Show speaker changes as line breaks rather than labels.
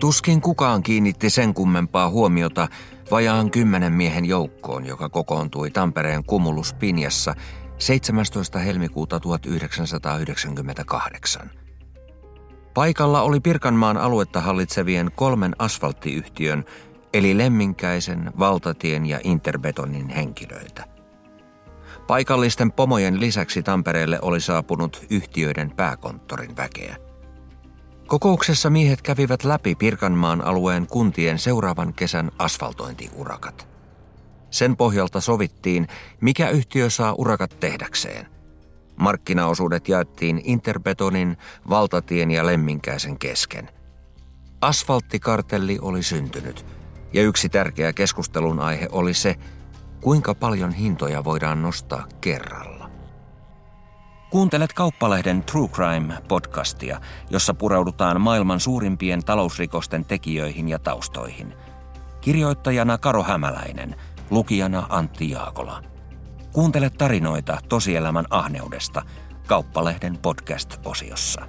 Tuskin kukaan kiinnitti sen kummempaa huomiota vajaan kymmenen miehen joukkoon, joka kokoontui Tampereen Kumulus Pinjassa 17. helmikuuta 1998. Paikalla oli Pirkanmaan aluetta hallitsevien kolmen asfalttiyhtiön, eli Lemminkäisen, Valtatien ja Interbetonin henkilöitä. Paikallisten pomojen lisäksi Tampereelle oli saapunut yhtiöiden pääkonttorin väkeä. Kokouksessa miehet kävivät läpi Pirkanmaan alueen kuntien seuraavan kesän asfaltointiurakat. Sen pohjalta sovittiin, mikä yhtiö saa urakat tehdäkseen. Markkinaosuudet jaettiin Interbetonin, Valtatien ja Lemminkäisen kesken. Asfalttikartelli oli syntynyt, ja yksi tärkeä keskustelun aihe oli se, kuinka paljon hintoja voidaan nostaa kerralla. Kuuntelet Kauppalehden True Crime-podcastia, jossa pureudutaan maailman suurimpien talousrikosten tekijöihin ja taustoihin. Kirjoittajana Karo Hämäläinen, lukijana Antti Jaakola. Kuuntele tarinoita tosielämän ahneudesta Kauppalehden podcast-osiossa.